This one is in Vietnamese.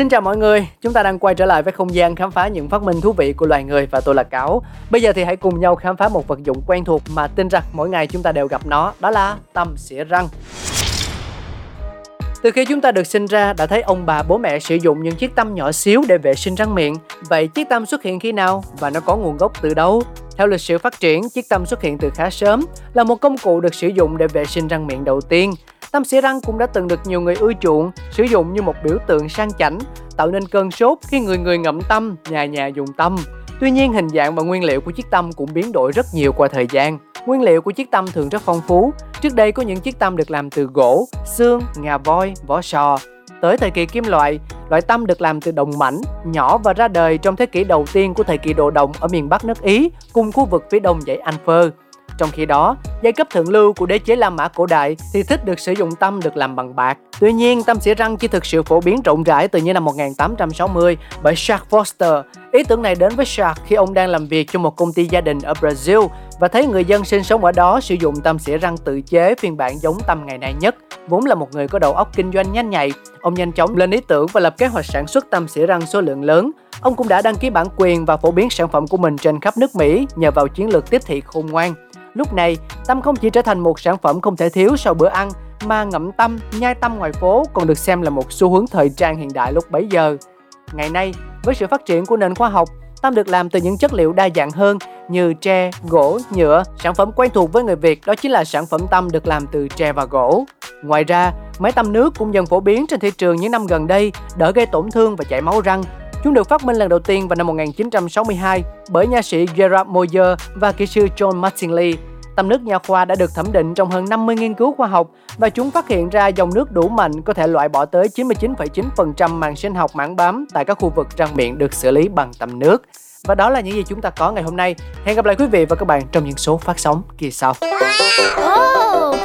Xin chào mọi người, chúng ta đang quay trở lại với không gian khám phá những phát minh thú vị của loài người và tôi là Cáo. Bây giờ thì hãy cùng nhau khám phá một vật dụng quen thuộc mà tin rằng mỗi ngày chúng ta đều gặp nó, đó là tăm xỉa răng. Từ khi chúng ta được sinh ra đã thấy ông bà bố mẹ sử dụng những chiếc tăm nhỏ xíu để vệ sinh răng miệng. Vậy chiếc tăm xuất hiện khi nào và nó có nguồn gốc từ đâu? Theo lịch sử phát triển, chiếc tăm xuất hiện từ khá sớm, là một công cụ được sử dụng để vệ sinh răng miệng đầu tiên. Tăm xỉa răng cũng đã từng được nhiều người ưa chuộng, sử dụng như một biểu tượng sang chảnh, tạo nên cơn sốt khi người người ngậm tâm, nhà nhà dùng tâm. Tuy nhiên, hình dạng và nguyên liệu của chiếc tâm cũng biến đổi rất nhiều qua thời gian. Nguyên liệu của chiếc tâm thường rất phong phú. Trước đây có những chiếc tâm được làm từ gỗ, xương, ngà voi, vỏ sò. Tới thời kỳ kim loại, loại tâm được làm từ đồng mảnh, nhỏ và ra đời trong thế kỷ đầu tiên của thời kỳ đồ đồng ở miền Bắc nước Ý, cùng khu vực phía đông dãy Anh Phơ. Trong khi đó, giai cấp thượng lưu của đế chế La Mã cổ đại thì thích được sử dụng tăm được làm bằng bạc. Tuy nhiên, tăm xỉa răng chỉ thực sự phổ biến rộng rãi từ những năm 1860 bởi Charles Foster. Ý tưởng này đến với Charles khi ông đang làm việc cho một công ty gia đình ở Brazil và thấy người dân sinh sống ở đó sử dụng tăm xỉa răng tự chế phiên bản giống tăm ngày nay nhất. Vốn là một người có đầu óc kinh doanh nhanh nhạy, ông nhanh chóng lên ý tưởng và lập kế hoạch sản xuất tăm xỉa răng số lượng lớn. Ông cũng đã đăng ký bản quyền và phổ biến sản phẩm của mình trên khắp nước Mỹ nhờ vào chiến lược tiếp thị khôn ngoan. Lúc này, tâm không chỉ trở thành một sản phẩm không thể thiếu sau bữa ăn, mà ngậm tâm, nhai tâm ngoài phố còn được xem là một xu hướng thời trang hiện đại lúc bấy giờ. Ngày nay, với sự phát triển của nền khoa học, tâm được làm từ những chất liệu đa dạng hơn như tre, gỗ, nhựa. Sản phẩm quen thuộc với người Việt đó chính là sản phẩm tâm được làm từ tre và gỗ. Ngoài ra, máy tăm nước cũng dần phổ biến trên thị trường những năm gần đây, đỡ gây tổn thương và chảy máu răng. Chúng được phát minh lần đầu tiên vào năm 1962 bởi nha sĩ Gerard Moyer và kỹ sư John Mattingly. Tầm nước nha khoa đã được thẩm định trong hơn 50 nghiên cứu khoa học và chúng phát hiện ra dòng nước đủ mạnh có thể loại bỏ tới 99,9% màng sinh học mảng bám tại các khu vực răng miệng được xử lý bằng tầm nước. Và đó là những gì chúng ta có ngày hôm nay. Hẹn gặp lại quý vị và các bạn trong những số phát sóng kỳ sau. Oh,